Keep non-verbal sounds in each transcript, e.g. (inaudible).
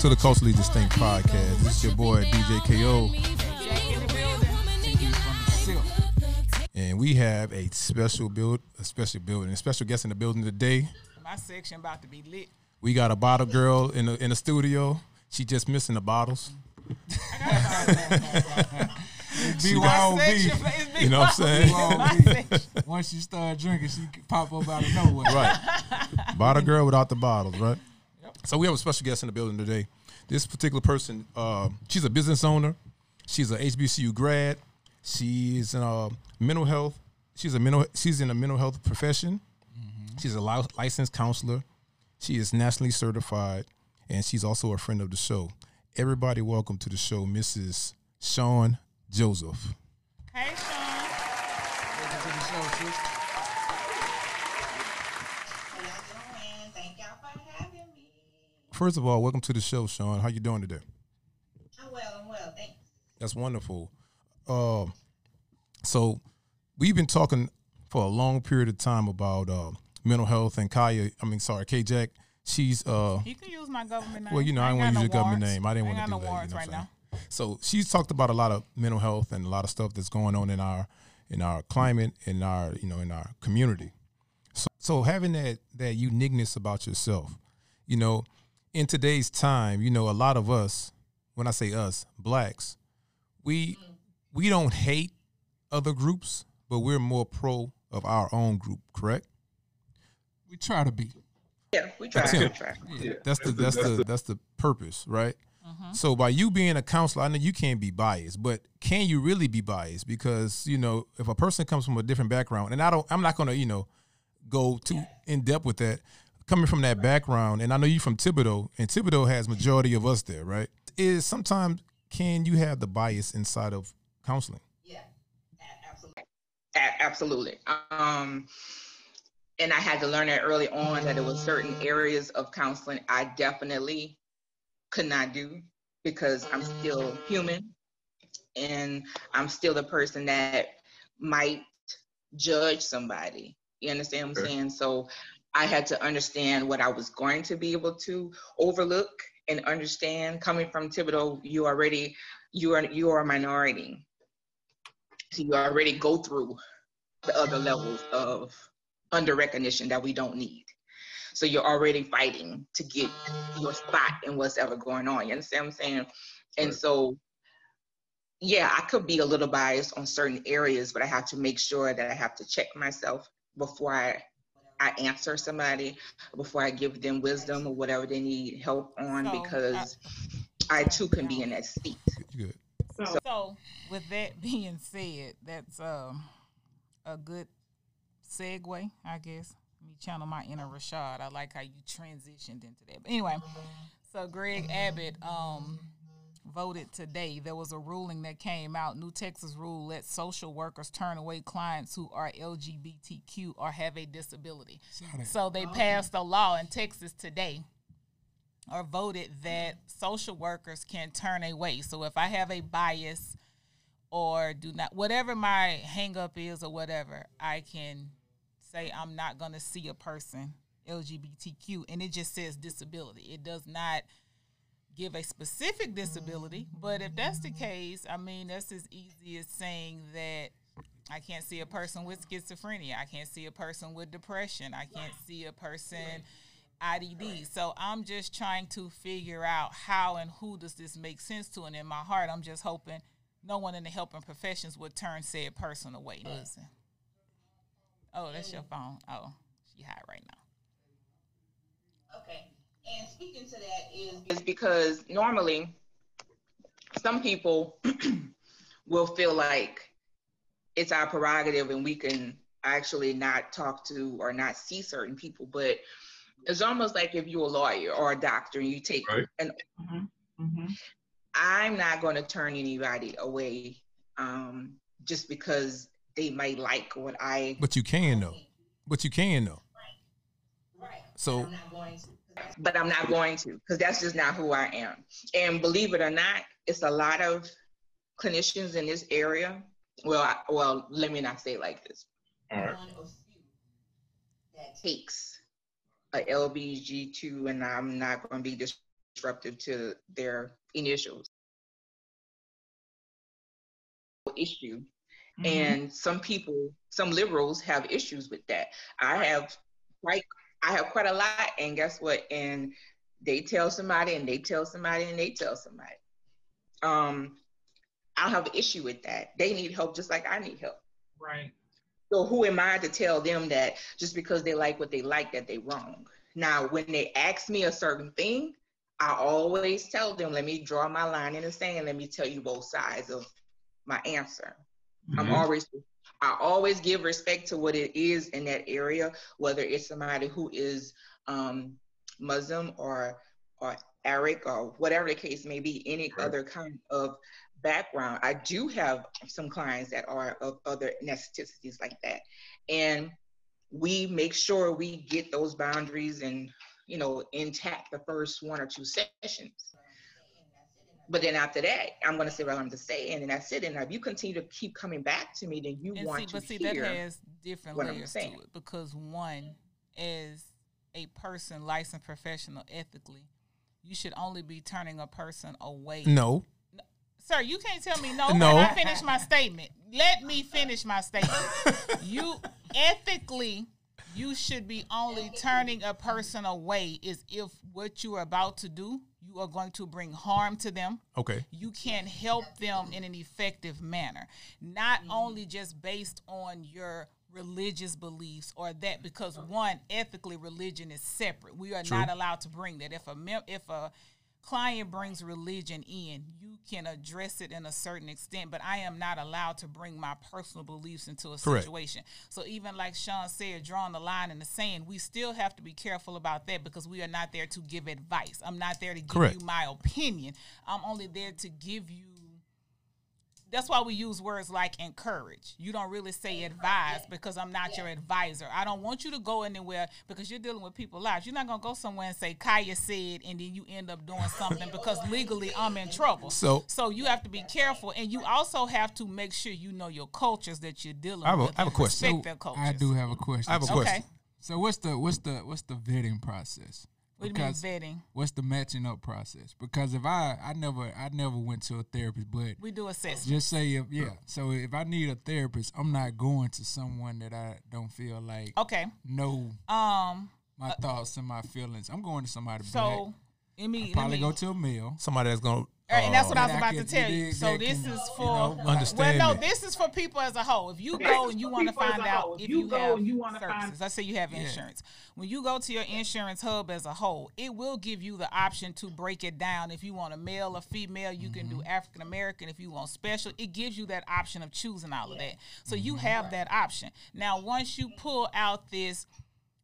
to the Culturally Distinct podcast. This is your boy DJ KO, and we have a special build, a special building, a special guest in the building today. My section about to be lit. We got a bottle girl in the in the studio. She just missing the bottles. BYOB. You know what I'm saying? BYOB. Once you start drinking, she can pop up out of nowhere. Right. Bottle girl without the bottles, right? So we have a special guest in the building today. This particular person, uh, she's a business owner. She's a HBCU grad. She's in uh, mental health. She's a mental. She's in a mental health profession. She's a li- licensed counselor. She is nationally certified, and she's also a friend of the show. Everybody, welcome to the show, Mrs. Shawn Joseph. Hey, Shawn. Welcome to the show, sis. How y'all doing? Thank y'all for having me. First of all, welcome to the show, Shawn. How you doing today? I'm well, I'm well, thanks. That's wonderful. Um, so we've been talking for a long period of time about uh, mental health and Kaya. I mean, sorry, K Jack. She's uh, You can use my government name. well, you know, I ain't didn't want to use no your government name. I didn't want to do no that. you know right now. So she's talked about a lot of mental health and a lot of stuff that's going on in our in our climate in our you know in our community. So, so having that that uniqueness about yourself, you know, in today's time, you know, a lot of us, when I say us, blacks, we we don't hate other groups, but we're more pro of our own group, correct? We try to be. Yeah, we try, That's we him. try. That's the that's the that's the purpose, right? Mm-hmm. So by you being a counselor, I know you can't be biased, but can you really be biased? Because you know, if a person comes from a different background, and I don't, I'm not gonna, you know, go too in depth with that. Coming from that background, and I know you from Thibodaux, and Thibodaux has majority of us there, right? Is sometimes can you have the bias inside of counseling? Yeah, absolutely. Absolutely. Um, and I had to learn that early on that there was certain areas of counseling I definitely could not do because I'm still human and I'm still the person that might judge somebody. You understand what I'm saying? So I had to understand what I was going to be able to overlook and understand. Coming from Thibodaux, you already you are you are a minority. So you already go through the other levels of under recognition that we don't need. So you're already fighting to get your spot in what's ever going on. You understand what I'm saying? And so yeah, I could be a little biased on certain areas, but I have to make sure that I have to check myself before I I answer somebody, before I give them wisdom or whatever they need help on, So, because I too can be in that seat. You good? So, so with that (laughs) being said, that's um, a good segue, I guess. Let me channel my inner Rashad. I like how you transitioned into that. But anyway, so Greg Abbott um, voted today. There was a ruling that came out. New Texas rule lets social workers turn away clients who are LGBTQ or have a disability. So they oh. passed a law in Texas today or voted that social workers can turn away. So if I have a bias or do not, whatever my hang up is or whatever, I can say I'm not going to see a person LGBTQ and it just says disability. It does not give a specific disability, mm-hmm. but if that's the case, I mean, that's as easy as saying that I can't see a person with schizophrenia. I can't see a person with depression. I can't see a person IDD. So I'm just trying to figure out how and who does this make sense to. And in my heart, I'm just hoping no one in the helping professions would turn said person away. Listen. Oh, that's your phone. Oh, she high right now. Okay. And speaking to that is is because normally some people (clears throat) will feel like it's our prerogative and we can actually not talk to or not see certain people, but it's almost like if you're a lawyer or a doctor and you take Right. an I'm not going to turn anybody away um, just because they might like what I But you can though. But you can though. Right. So I'm not going to. But I'm not going to because that's just not who I am. And believe it or not, it's a lot of clinicians in this area. Well, I, well, let me not say it like this. All right. One of few that takes a LBG2, and I'm not going to be disruptive to their initials issue Mhm. and some people some liberals have issues with that i have quite i have quite a lot and guess what and they tell somebody and they tell somebody and they tell somebody um i have an issue with that they need help just like i need help right. so who am I to tell them that just because they like what they like that they wrong? Now, when they ask me a certain thing, I always tell them, let me draw my line in the sand. Let me tell you both sides of my answer. I'm Mhm. always I always give respect to what it is in that area, whether it's somebody who is um, Muslim or or Arab or whatever the case may be, any Right. other kind of background. I do have some clients that are of other ethnicities like that, and we make sure we get those boundaries and you know intact the first one or two sessions. But then after that, I'm going to say what I'm to say, and then that's it. And if you continue to keep coming back to me, then you And want see, to see, hear. that has different what I'm layers to saying. it because one, is a person licensed professional ethically, you should only be turning a person away. No. Sir, you can't tell me no. No. Let me finish my statement. Let me finish my statement. you ethically, you should be only turning a person away is if what you are about to do, you are going to bring harm to them Okay. you can't help them in an effective manner not mm-hmm. only just based on your religious beliefs or that because one ethically religion is separate we are True. not allowed to bring that if a mem- if a client brings religion in you can address it in a certain extent but i am not allowed to bring my personal beliefs into a Correct. situation so even like shawn said drawing the line in the sand we still have to be careful about that because we are not there to give advice i'm not there to give Correct. you my opinion i'm only there to give you that's why we use words like encourage. You don't really say advise because I'm not your advisor. I don't want you to go anywhere because you're dealing with people's lives. You're not gonna go somewhere and say Kaya said, and then you end up doing something because legally I'm in trouble. So- so you have to be careful, and you also have to make sure you know your cultures that you're dealing I have a- with. I have a question. Respect their cultures. I do have a question. I have a So- question. Okay. So what's the what's the what's the vetting process? What do you mean vetting? What's the matching up process? Because if I I never I never went to a therapist, but We do assessment. just say if yeah. So if I need a therapist, I'm not going to someone that I don't feel like Okay. know Um. my thoughts and my feelings. I'm going to somebody So black. Let me let Probably me, go to a male. Somebody that's gonna. All right, and that's uh, what I was about to tell you. So this is you for know, Understand Well, no, this is for people as a whole. If you go and you want to find out if If you, you go have and you wanna find- services, let's say you have insurance. When you go to your insurance hub as a whole, it will give you the option to break it down. If you want a male or female, you can Mm-hmm. do African American. If you want special, it gives you that option of choosing all of that. So you Mm-hmm. have that option. Now, once you pull out this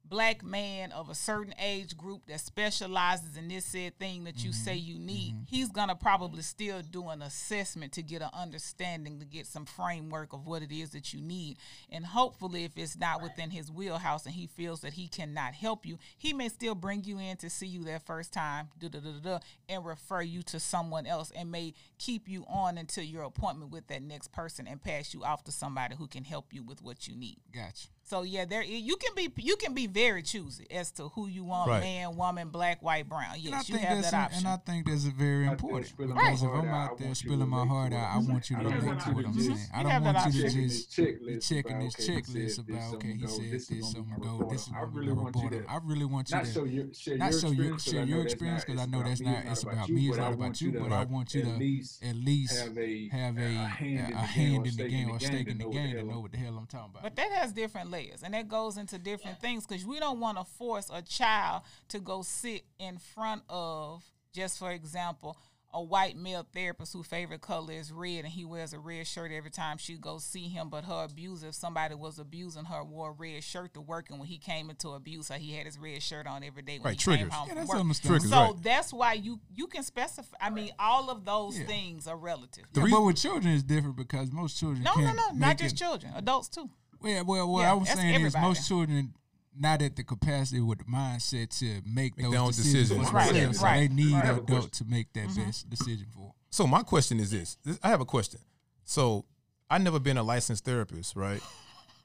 black man of a certain age group that specializes in this said thing that you say mm-hmm. you need, mm-hmm. he's gonna probably still do an assessment to get an understanding, to get some framework of what it is that you need. And hopefully, if it's not within his wheelhouse and he feels that he cannot help you, he may still bring you in to see you that first time, da da da da, da, and refer you to someone else, and may keep you on until your appointment with that next person and pass you off to somebody who can help you with what you need. Gotcha. So yeah, there you can be you can be very choosy as to who you want, Right. man, woman, black, white, brown. And I Yes, you think have that's that a- option. and I think that's very important spilling because my if I'm out, out there want you to spilling my heart out, I want you to I relate to what I'm saying. I don't want you to just this be checking this checklist about okay, he gonna said this is so I'm gonna go. This is rebuttal. I gonna really want you to I really want you not to show your share not your show your share your experience because I know that's not it's it's about about me, it's not about you, you but I want you to at least have a have a a hand in the game in or stake in the game to know what the hell know what the hell I'm talking about. but that has different layers, and that goes into different things because we don't want to force a child to go sit in front of, just for example, a white male therapist whose favorite color is red, and he wears a red shirt every time she goes see him. But her abuser, if somebody was abusing her, wore a red shirt to work, and when he came into abuse, her, he had his red shirt on every day when Right, he triggers. came home yeah, from that's work. Triggers, So right. that's why you you can specify. I mean, all of those Yeah. things are relative. The Yeah, reason- but with children it's different because most children No, no, can't no, make not just it- children, adults too. Well, well, what Yeah, I was saying everybody. is most children not at the capacity with the mindset to make, Make those their own decisions, decisions. Right, themselves. right. So they need I an a adult question. to make that Mm-hmm. best decision for. 'em. So my question is this: This- I have a question. So I've never been a licensed therapist, right? (laughs)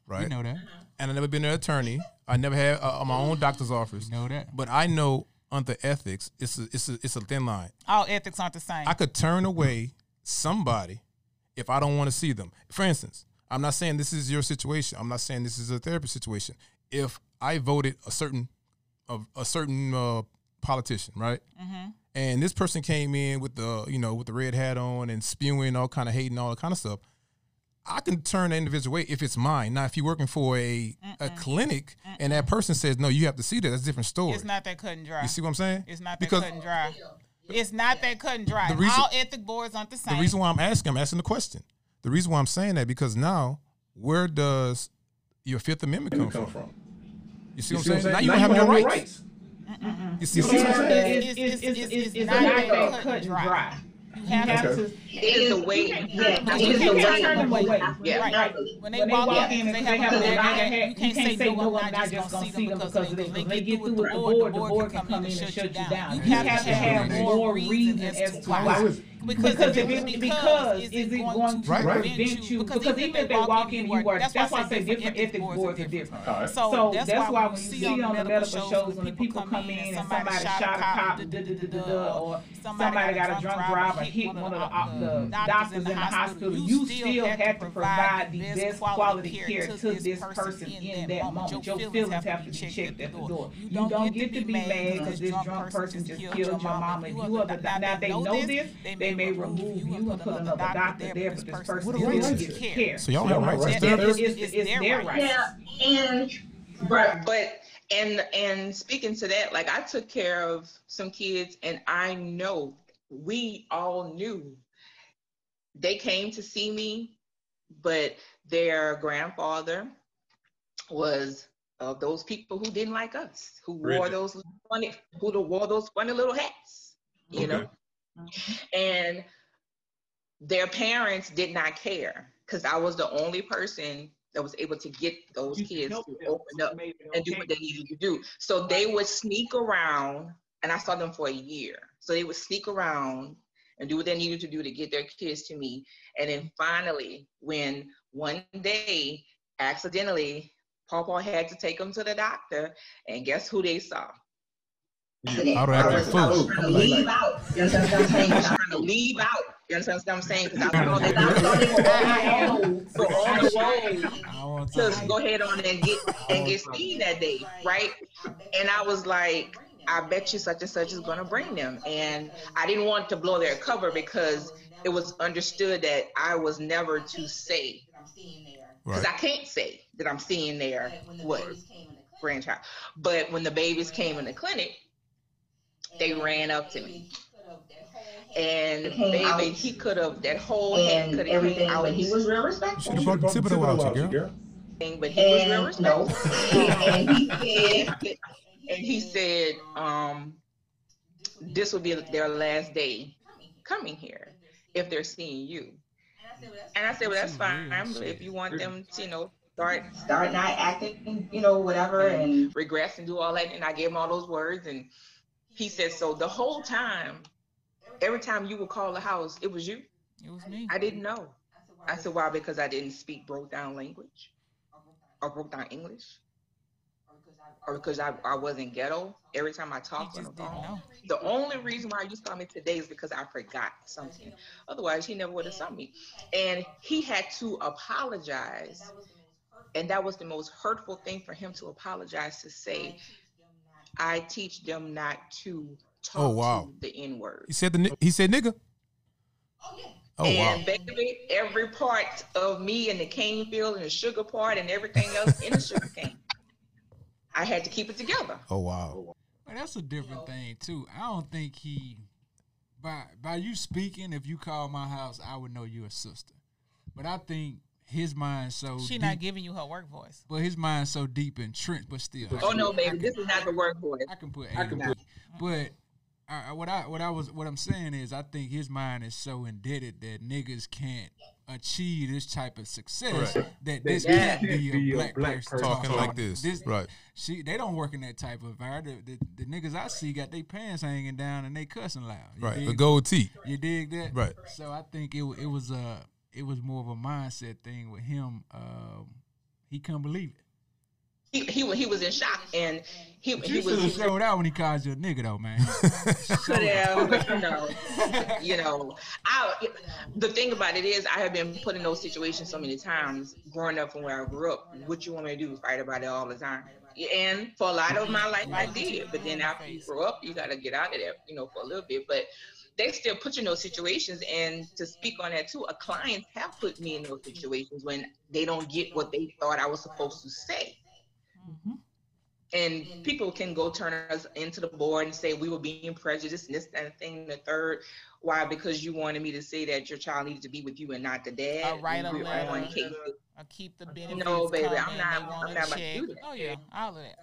Right. You know that. and I've never been an attorney. I never had uh, my own doctor's office. You know that. But I know under ethics, it's a, it's a, it's a thin line. All ethics aren't the same. I could turn away somebody if I don't want to see them. For instance, I'm not saying this is your situation. I'm not saying this is a therapy situation. If I voted a certain a, a certain uh, politician, right? And this person came in with the you know with the red hat on and spewing all kind of hate and all that kind of stuff. I can turn the individual away if it's mine. Now, if you're working for a a clinic and that person says no, you have to see that. That's a different story. it's not that cut and dry. you see what I'm saying? It's not that because cut and dry. It's not that cut and dry. Reason- All ethic boards aren't the same. The reason why I'm asking, I'm asking the question. The reason why I'm saying that because now, where does your Fifth Amendment come, come from? from? You see You what see I'm what saying? Now I'm you saying? don't have Now your you rights. You see what I'm saying? it's, It's- it's, it's- it's, it's it's, it's not not that that cut cut and and dry. dry. You have You have to. to, It is the way. yeah, It you the can't way. turn them away. Yeah. Right. When they When they walk walk in, in and they have a they bag, have a you can't say no. I'm not just gonna see them because of this. When they get through with the board, the board can come in and shut you down. You have to have more reason as to why. Because, Because if if it's it's because, is it going to Right, right. prevent you? Because even if they walk in, you are. That's why I say different ethic boards are different. All right. So that's why when you see on the medical shows when the people come in and somebody shot a cop, da, da, da, da, da, da, or somebody got a drunk driver hit one of uh, uh, the, doctors in the hospital, you still have to provide the best quality care to this person in that moment. Your feelings have to be checked at the door. You don't get to be mad because this drunk person just killed your mama. If you are the now they know this, they may remove you and put another doctor there, but this person What still gets care. So y'all So have y'all rights. have It's their- right. Yeah, and but But and and speaking to that, like I took care of some kids, and I know we all knew they came to see me, but their grandfather was of those people who didn't like us, who wore those funny, who wore those funny little hats, you know, and their parents did not care because I was the only person that was able to get those kids to open up and do what they needed to do. So they would sneak around, and I saw them for a year. So they would sneak around and do what they needed to do to get their kids to me. And then finally, when one day, accidentally, Pawpaw had to take them to the doctor, and guess who they saw? I'd I act was, I was fool. trying to I'm leave out. You understand what I'm saying? I was trying to leave out. You understand what I'm saying? Because I saw Because (laughs) I thought they they were on the road. were on the road to to go ahead on and get and get seen that day, right? And I was like, I bet you such and such is gonna bring them. And I didn't want to blow their cover because it was understood that I was never to say because Right. I can't say that I'm seeing their what grandchild. But when the babies came in the clinic, they ran up to me. And baby, out. he could have that whole head And could have everything, came out, but he was real respectful. should have brought the Thibodaux out, you girl. but he was real And no, respectful. and he said, and he said, um, this will be their last day coming here if they're seeing you. And I said, well, that's fine. If you want them to, you know, start start not acting, you know, whatever, and regress and do all that. And I gave him all those words. And he said, so the whole time, every time you would call the house, it was you. It was me. I didn't know. I said, why? Because I didn't speak broke down language or broke down English or because I, I wasn't ghetto. Every time I talked on the phone. know. The only reason why you saw me today is because I forgot something. Otherwise, he never would have saw me. And he had to apologize. And that was the most hurtful thing for him to apologize to say, I teach them not to Oh, talk Oh, wow. to the N word. He said the he said nigga. Oh, oh wow. and baby, every part of me and the cane field and the sugar part and everything else in the (laughs) sugar cane, I had to keep it together. Oh wow. Oh, but that's a different thing too. I don't think he by by you speaking, if you call my house, I would know you're a sister. But I think his mind so She deep, not giving you her work voice. but his mind so deep entrenched, but still. Oh can- no, I baby, can- this is not the work for it. I can put I A can put- But I, I- what I what I was what I'm saying is I think his mind is so indebted that niggas can't achieve this type of success Right. that this Yeah. can't be a black, person Talking talking like this. Right. She they don't work in that type of environment. The, the, the niggas I see got their pants hanging down and they cussing loud. You Right. The gold teeth. You dig that? Right. So I think it it was a it was more of a mindset thing with him. Um, he couldn't believe it. He he, he was in shock and he But he you was, should he have showed out when he called you a nigga though, man. could (laughs) have, you know, you know. I the thing about it is, I have been put in those situations so many times growing up from where I grew up. What you want me to do? Fight about it all the time. And for a lot of my life, I did. But then after you grow up, you got to get out of there, you know, for a little bit. But they still put you in those situations. And to speak on that too, a client have put me in those situations when they don't get what they thought I was supposed to say. Mhm. And people can go turn us into the board and say we were being prejudiced and this, that, and thing, the third. Why? Because you wanted me to say that your child needed to be with you and not the dad. Or write a letter. on cases. Or keep the benefits. No, baby, coming, I'm not- they I'm not about to do that. Oh yeah, all of that,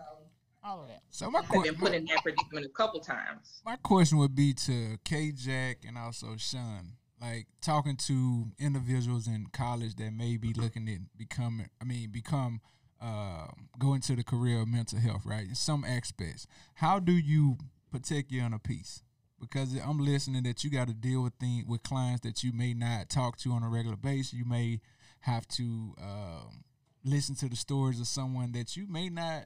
all of that. so my, I've been put in that predicament a couple times. my question would be to K Jack and also Shawn. Like talking to individuals in college that may be looking at becoming, I mean, become, uh, go into the career of mental health, right? In some aspects, how do you protect your inner peace? Because I'm listening that you got to deal with things with clients that you may not talk to on a regular basis. You may have to um, listen to the stories of someone that you may not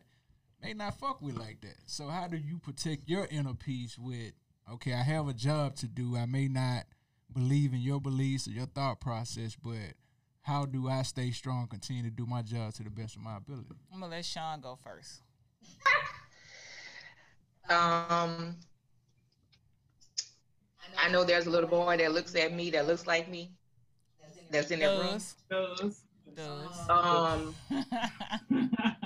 may not fuck with like that. So how do you protect your inner peace with okay, I have a job to do. I may not believe in your beliefs or your thought process, but how do I stay strong, continue to do my job to the best of my ability? I'm gonna let Shawn go first. Um, I know there's a little boy that looks at me that looks like me. That's in that room. Does Does. does. Um, (laughs)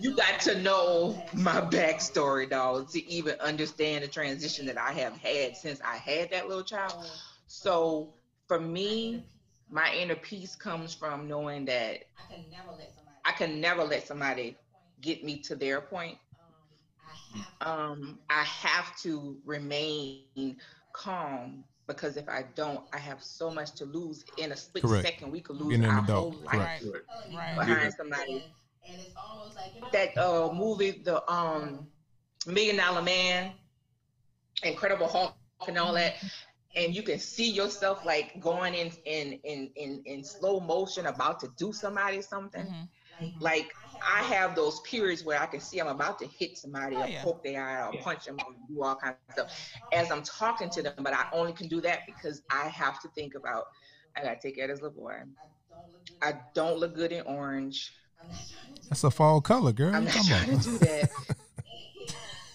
you got to know my backstory, dog, to even understand the transition that I have had since I had that little child. So for me, my inner peace comes from knowing that I can never let somebody get me to their point. Um, I have to remain calm because if I don't, I have so much to lose in a split Correct. second. We could lose in our the whole dark. life Correct. right, right. behind somebody. That uh movie, the um Million Dollar Man, Incredible Hulk, and all that, and you can see yourself like going in in in in, in slow motion, about to do somebody something. Mhm. Like I have those periods where I can see I'm about to hit somebody Oh, or yeah. poke their eye or punch them or do all kinds of stuff as I'm talking to them. But I only can do that because I have to think about I gotta take care of this little boy. I don't look good in orange. That's a fall color, girl. I'm not you trying talking to do that. (laughs)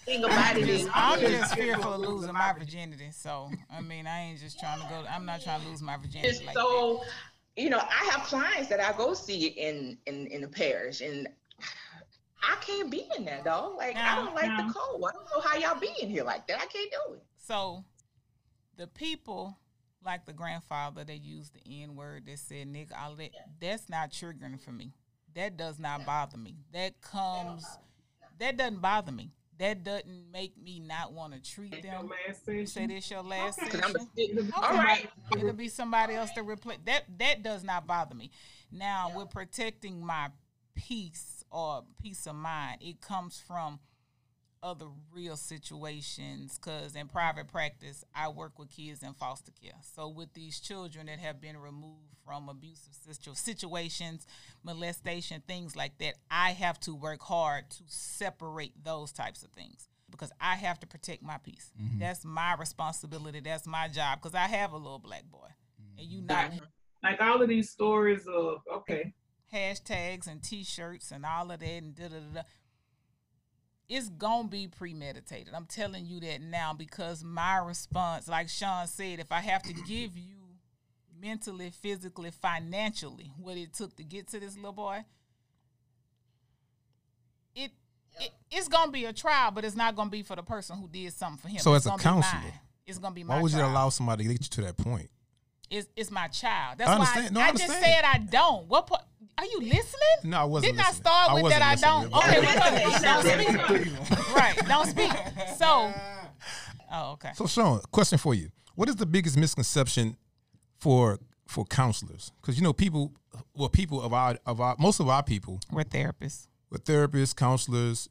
Thing about it is, I'm just fearful of losing my virginity. So I mean, I ain't just trying to go. I'm not trying to lose my virginity it's like that. so, you know, I have clients that I go see in in in the parish, and I can't be in there, dog. Like I don't like No. the cold. I don't know how y'all be in here like that. I can't do it. So the people like the grandfather that used the N word that said nigga, I let that's not triggering for me. That does not bother me. That comes that doesn't bother me. That doesn't make me not want to treat them. Last You say this your last Okay. Cause I'm a session? Okay. All right. It'll be somebody else to replace that. That does not bother me. Now, we're protecting my peace or peace of mind, it comes from other real situations. Because in private practice, I work with kids in foster care. So with these children that have been removed from abusive situ- situations, molestation, things like that, I have to work hard to separate those types of things because I have to protect my peace. Mm-hmm. That's my responsibility. That's my job because I have a little black boy, and you not Like all of these stories of okay, hashtags and T-shirts and all of that and da da da. Da. It's gonna be premeditated. I'm telling you that now because my response, like Shawn said, if I have to (clears throat) give you mentally, physically, financially what it took to get to this little boy, it, it it's gonna be a trial, but it's not gonna be for the person who did something for him. So It's as a counselor, mine. it's gonna be my. Why would you allow somebody to get you to that point? It's, it's my child. That's I why understand. No, I I, just said I don't. What po- are you listening? No, I wasn't. Didn't I start with wasn't that I don't? Okay, don't speak. right, don't speak. So, oh, okay. So, Shawn, question for you: What is the biggest misconception for for counselors? Because you know, people, well, people of our of our most of our people, We're therapists. with therapists, counselors.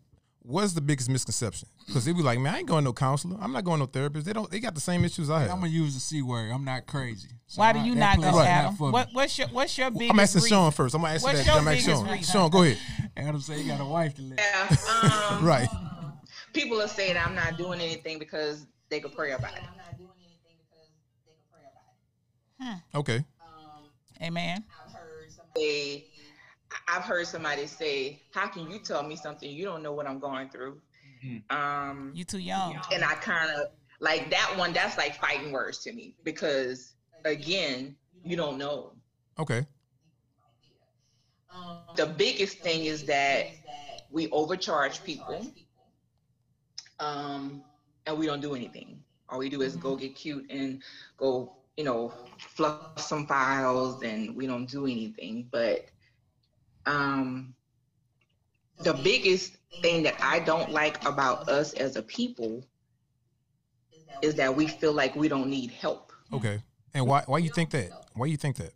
What's the biggest misconception? Because they be like, man, I ain't going to no counselor. I'm not going to no therapist. They don't. They got the same issues I have. I'm gonna use the c word. I'm not crazy. So Why do you that not go, is Adam? for me. What, what's your What's your biggest I'm asking reason? Shawn first. I'm gonna answer What's that. your then I'm asking Shawn. reason? Shawn, go ahead. Adam say you got a wife to live. Yeah. Um, (laughs) Right. People are saying I'm not doing anything because they could pray about it. Okay. Amen. They, I've heard somebody say, "How can you tell me something you don't know what I'm going through?" Um, You too young. and I kind of like that one. That's like fighting words to me because again, you don't know. Okay. The biggest thing is that we overcharge people, um, and we don't do anything. All we do is go get cute and go, you know, fluff some files, and we don't do anything. But um, the biggest thing that I don't like about us as a people is that we feel like we don't need help. Okay. And why why you think that? Why you think that?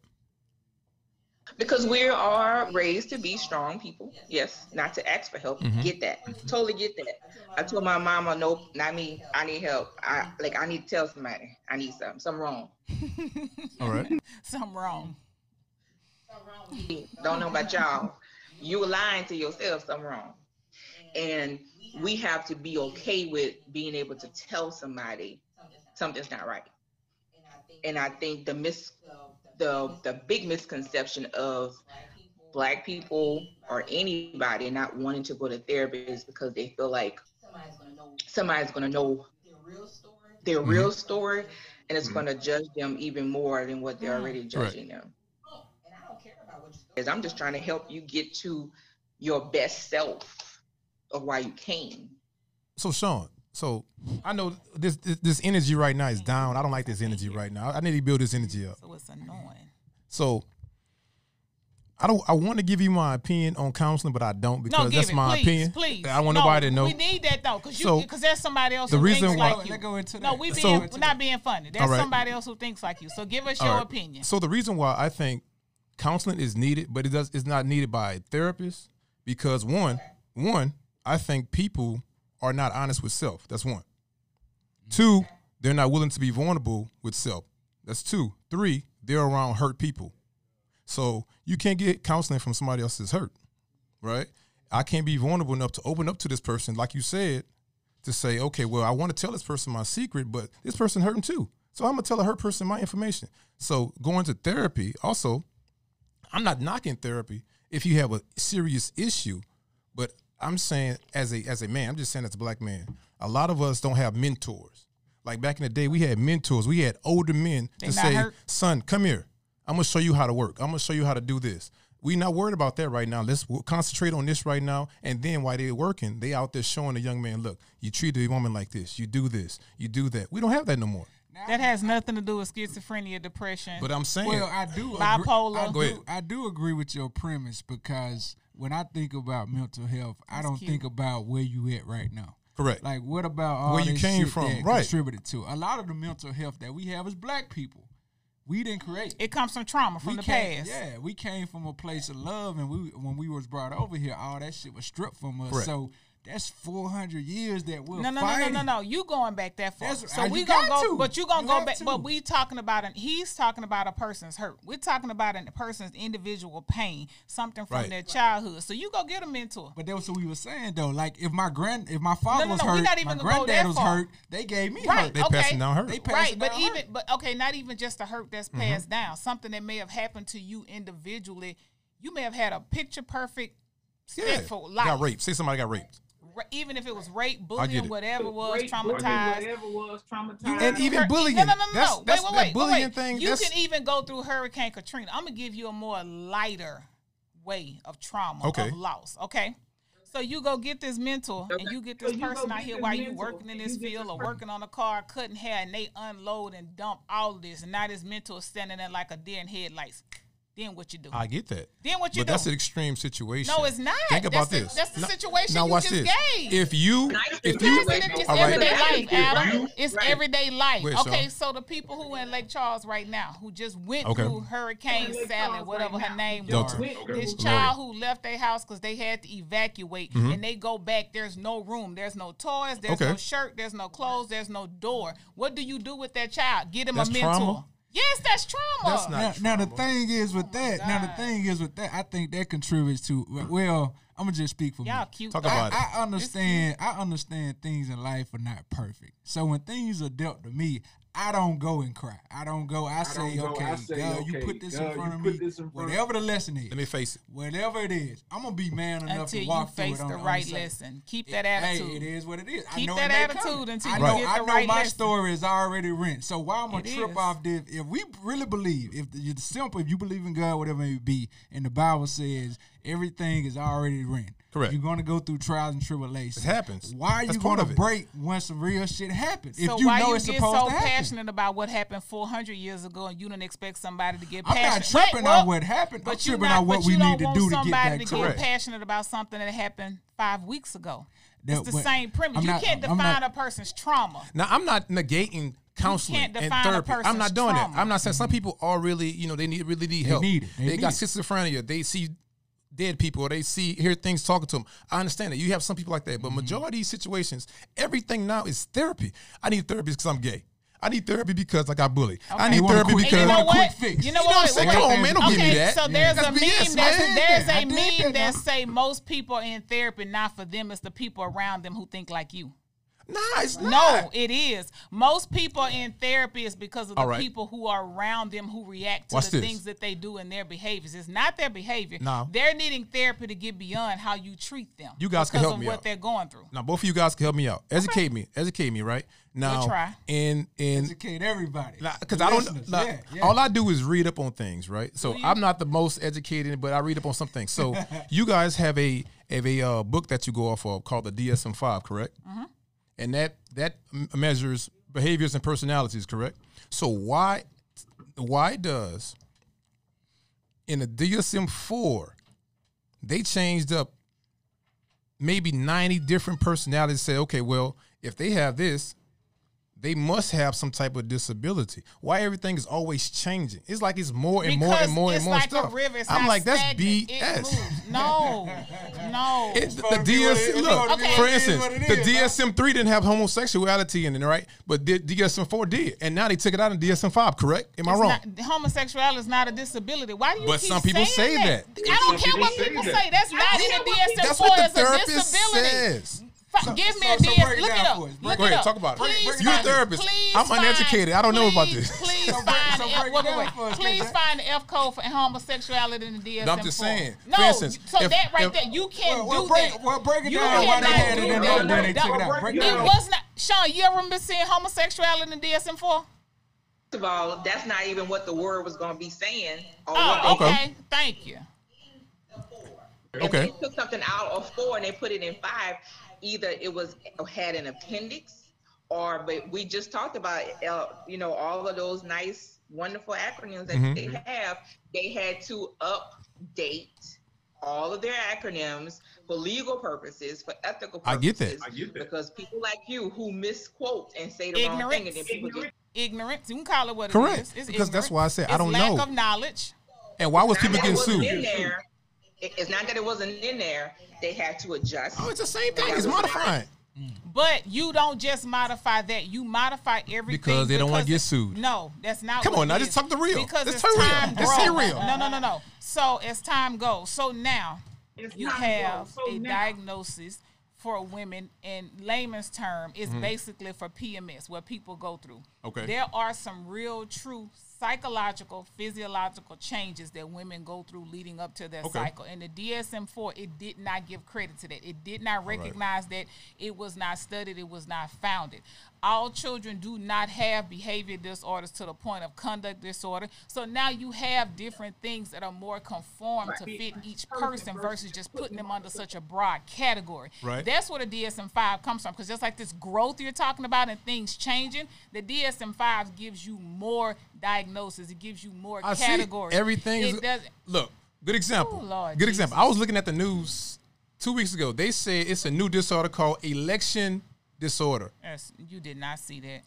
Because we are raised to be strong people. Yes, not to ask for help. Mhm. Get that. Totally get that. I told my mama, nope, not me. I need help. I like I need to tell somebody. I need something. Something wrong. All right. (laughs) Something wrong. Don't know about y'all. You were lying to yourself, something wrong. And we have to be okay with being able to tell somebody something's not right. And I think the mis the the big misconception of black people or anybody not wanting to go to therapy is because they feel like somebody's gonna know their real story mm-hmm. and it's mm-hmm. gonna judge them even more than what they're already judging them. Is I'm just trying to help you get to your best self of why you came. So Shawn, so I know this, this this energy right now is down. I don't like this energy right now. I need to build this energy up. So it's annoying. So I don't. I want to give you my opinion on counseling, but I don't because no, give that's it, my please, opinion. Please, I want no, nobody to know. We need that though, because you, So, because there's somebody else the who reason thinks why- like you. Let's go into No, we Let's being go we're not being funny. There's All right. somebody else who thinks like you. So give us All your right. opinion. So the reason why I think counseling is needed, but it does it's not needed by a therapist because one, one, I think people are not honest with self. That's one. Two, they're not willing to be vulnerable with self. That's two. Three, they're around hurt people. So you can't get counseling from somebody else's hurt, right? I can't be vulnerable enough to open up to this person, like you said, to say, okay, well, I want to tell this person my secret, but this person hurting too. So I'm gonna tell a hurt person my information. So going to therapy, also, I'm not knocking therapy if you have a serious issue, but I'm saying as a as a man, I'm just saying as a black man, a lot of us don't have mentors. Like back in the day, we had mentors. We had older men They to say, hurt? "Son, come here. I'm gonna show you how to work. I'm gonna show you how to do this." We not worried about that right now. Let's concentrate on this right now. And then while they're working, they out there showing the young man, "Look, you treat a woman like this. You do this. You do that." We don't have that no more. That has nothing to do with schizophrenia, depression. But I'm saying, Well, I do Bipolar. Agree, I, do, I do agree with your premise because when I think about mental health, I don't cute. think about where you at right now. correct. Like, what about all Where you this came shit from, that right. contributed to a lot of the mental health that we have as black people? We didn't create. it comes from trauma from we the came, past. Yeah, we came from a place of love, and we when we was brought over here, all that shit was stripped from us. Correct. So that's four hundred years that we're No, no, no, no, fighting. no, no. You going back that far? That's- so we you gonna got go, to. but you gonna You go back. to. But we talking about an. He's talking about a person's hurt. We're talking about a person's individual pain, something from Right. their childhood. So you go get a mentor. But that was what we were saying though. Like if my grand, if my father no, was no, we hurt, not even my gonna go granddad that was far. hurt. They gave me Right. hurt. They okay. passing down hurt. They passing Right, but down even hurt. but okay, not even just a hurt that's Mm-hmm. passed down. Something that may have happened to you individually. You may have had a picture perfect, yeah, life. got raped. Say somebody got raped. Ra- Even if it was rape, bullying, it. whatever was Rape, traumatized. Whatever was traumatized. You And even hur- bullying. No, no, no, no. That's- no. that's- wait, wait, that wait, bullying wait. thing, You that's- can even go through Hurricane Katrina. I'm gonna give you a more lighter way of trauma Okay. of loss. Okay. So you go get this mentor and you get this you go person out here while you working in this field this or working on a car, cutting hair, and they unload and dump all this, and now this mentor is standing there like a deer in headlights. Then what you do? I get that. Then what you but do? that's an extreme situation. No, it's not. Think That's about the- this. that's the Now- situation Now you watch just this. gave. If you, if you, it- it's all right. everyday life, Adam. Right. It's Right. everyday life. Go ahead, okay, Shawn. so the people who in Lake Charles right now, who just went Okay. through Hurricane Sally, whatever right her name was, Went this child who left their house because they had to evacuate, Mm-hmm. and they go back. There's no room. There's no toys. There's Okay. no shirt. There's no clothes. There's no door. What do you do with that child? Get him That's a mentor. trauma? Yes, that's trauma. That's not- now, now the thing is with oh that. Now the thing is with that. I think that contributes to. Well, I'm gonna just speak for Y'all me. cute. Talk though. about it. I, I understand. I understand things in life are not perfect. So when things are dealt to me, I don't go and cry. I don't go. I, say, go, okay, I say, God, you put this God, in front of me. front Whatever the lesson is, Let me face it. whatever it is, I'm gonna be man enough until to you walk face through it the on, right the lesson. Keep that attitude. Hey, attitude. it is what it is. I Keep know that attitude come. until I you know, get I know right my lesson. story is already written. So why I'm gonna It trip is. off this? If we really believe, if the, the simple, if you believe in God, whatever it may be, and the Bible says everything is already written. Correct. You're gonna go through trials and tribulations. It happens. Why are That's you gonna break when some real shit happens? so if you why know you it's get supposed so to happen. passionate about what happened 400 years ago, and you don't expect somebody to get I'm not tripping Wait, on what? what happened. I'm But you tripping not, on what we you need don't to want do to get somebody that to correct. get passionate about something that happened five weeks ago. That- it's the but same premise. I'm you not- can't define not- a person's trauma. Now I'm not negating counseling can't and define a therapy. I'm not doing trauma. that. I'm not saying some people are really, you know, they need really need help. need it. They got need schizophrenia. They see dead people or they see hear things talking to them. I understand that. You have some people like that, but mm-hmm. majority of these situations, everything now is therapy. I need therapy because I'm gay. I need therapy because I got bullied. I need You want a therapy quick- because you know a what? quick fix. You know You know what I'm saying? Wait, Come on, man, don't give me okay, that. So there's That's a BS, meme. man. That's, there's a meme that that say most people in therapy not for them. It's the people around them who think like you. Nah, it's not. No, it is. Most people in therapy is because of the All right. people who are around them who react to Watch the this. things that they do and their behaviors. It's not their behavior. No. They're needing therapy to get beyond how you treat them. You guys can help of me what out. they're going through. Now both of you guys can help me out. Educate me. Educate me, right? Now We try. and in Educate everybody. because I don't. listeners. nah, yeah, yeah. All I do is read up on things, right? So you? I'm not the most educated, but I read up on some things. So (laughs) you guys have a have a uh, book that you go off of called the DSM five, correct? Mm-hmm. And that that measures behaviors and personalities, correct? So why why does in the DSM four they changed up maybe 90 different personalities say okay well if they have this they must have some type of disability. Why everything is always changing? It's like it's more and more Because and more and more like stuff. a river. It's I'm not like, that's stagnant. BS. No, (laughs) no. It, the supposed to be what it- DSM, it's look, supposed to be for what it is, instance, the. DSM three didn't have homosexuality in it, right? But the DSM four did, and now they took it out in DSM five. Correct? Am I It's wrong? Not, homosexuality is not a disability. Why do you But keep some people saying say that? that. I don't Some care people what say people that. say. That's not in the DSM That's four what the as a therapist disability. says. F- give me so- a so DS. Look it up. Look Go it ahead, up. talk about it. Please You're a therapist. please I'm find- uneducated. I don't know about this. Please find the F, wait, wait, wait. Please find the F code for homosexuality in the DSM. No, I'm just saying. No, For instance, so if- that right if- there, you can't Well, well, do break- that. well, break it You down why they cannot had it do that. and then they took it out. It It was not. Shawn, you ever remember seeing homosexuality in the DSM four? First of all, that's not even what the word was going to be saying. Oh, okay. Thank you. Okay. they took something out of four and they put it in five, either it was had an appendix, or but we just talked about, uh, you know, all of those nice, wonderful acronyms that Mhm. they have. They had to update all of their acronyms for legal purposes, for ethical I purposes. get that. I get that. Because people like you who misquote and say the wrong thing, and then people get Ignorance. You can call it what Correct. it is. It's Because that's why I said I don't lack know. of knowledge. And why was people getting wasn't sued? In there, it- it's not that it wasn't in there. They had to adjust. Oh, it's the same thing. It's modifying. But you don't just modify that. You modify everything Because they don't wanna get sued. No, that's not. Come what on, it now, is. just talk the real. Because Let's as real. time Let's say grows- real. No, no, no, no. So as time goes, so now you have. So a now- diagnosis for women in layman's term is Mm-hmm. basically for PMS, what people go through. Okay. There are some real, true psychological, physiological changes that women go through leading up to their Okay. cycle. And the DSM-4, it did not give credit to that. It did not recognize that. It was not studied. It was not founded. All children do not have behavior disorders to the point of conduct disorder. So now you have different things that are more conformed to fit each person versus just putting them under such a broad category. Right. That's where the DSM-5 comes from. Because just like this growth you're talking about and things changing, the DSM-5 gives you more diagnosis. It gives you more I categories. see everything. It Is, does. look, good example. Oh, Lord good example. I was looking at the news two weeks ago. They said it's a new disorder called election disorder. Yes, you did not see that.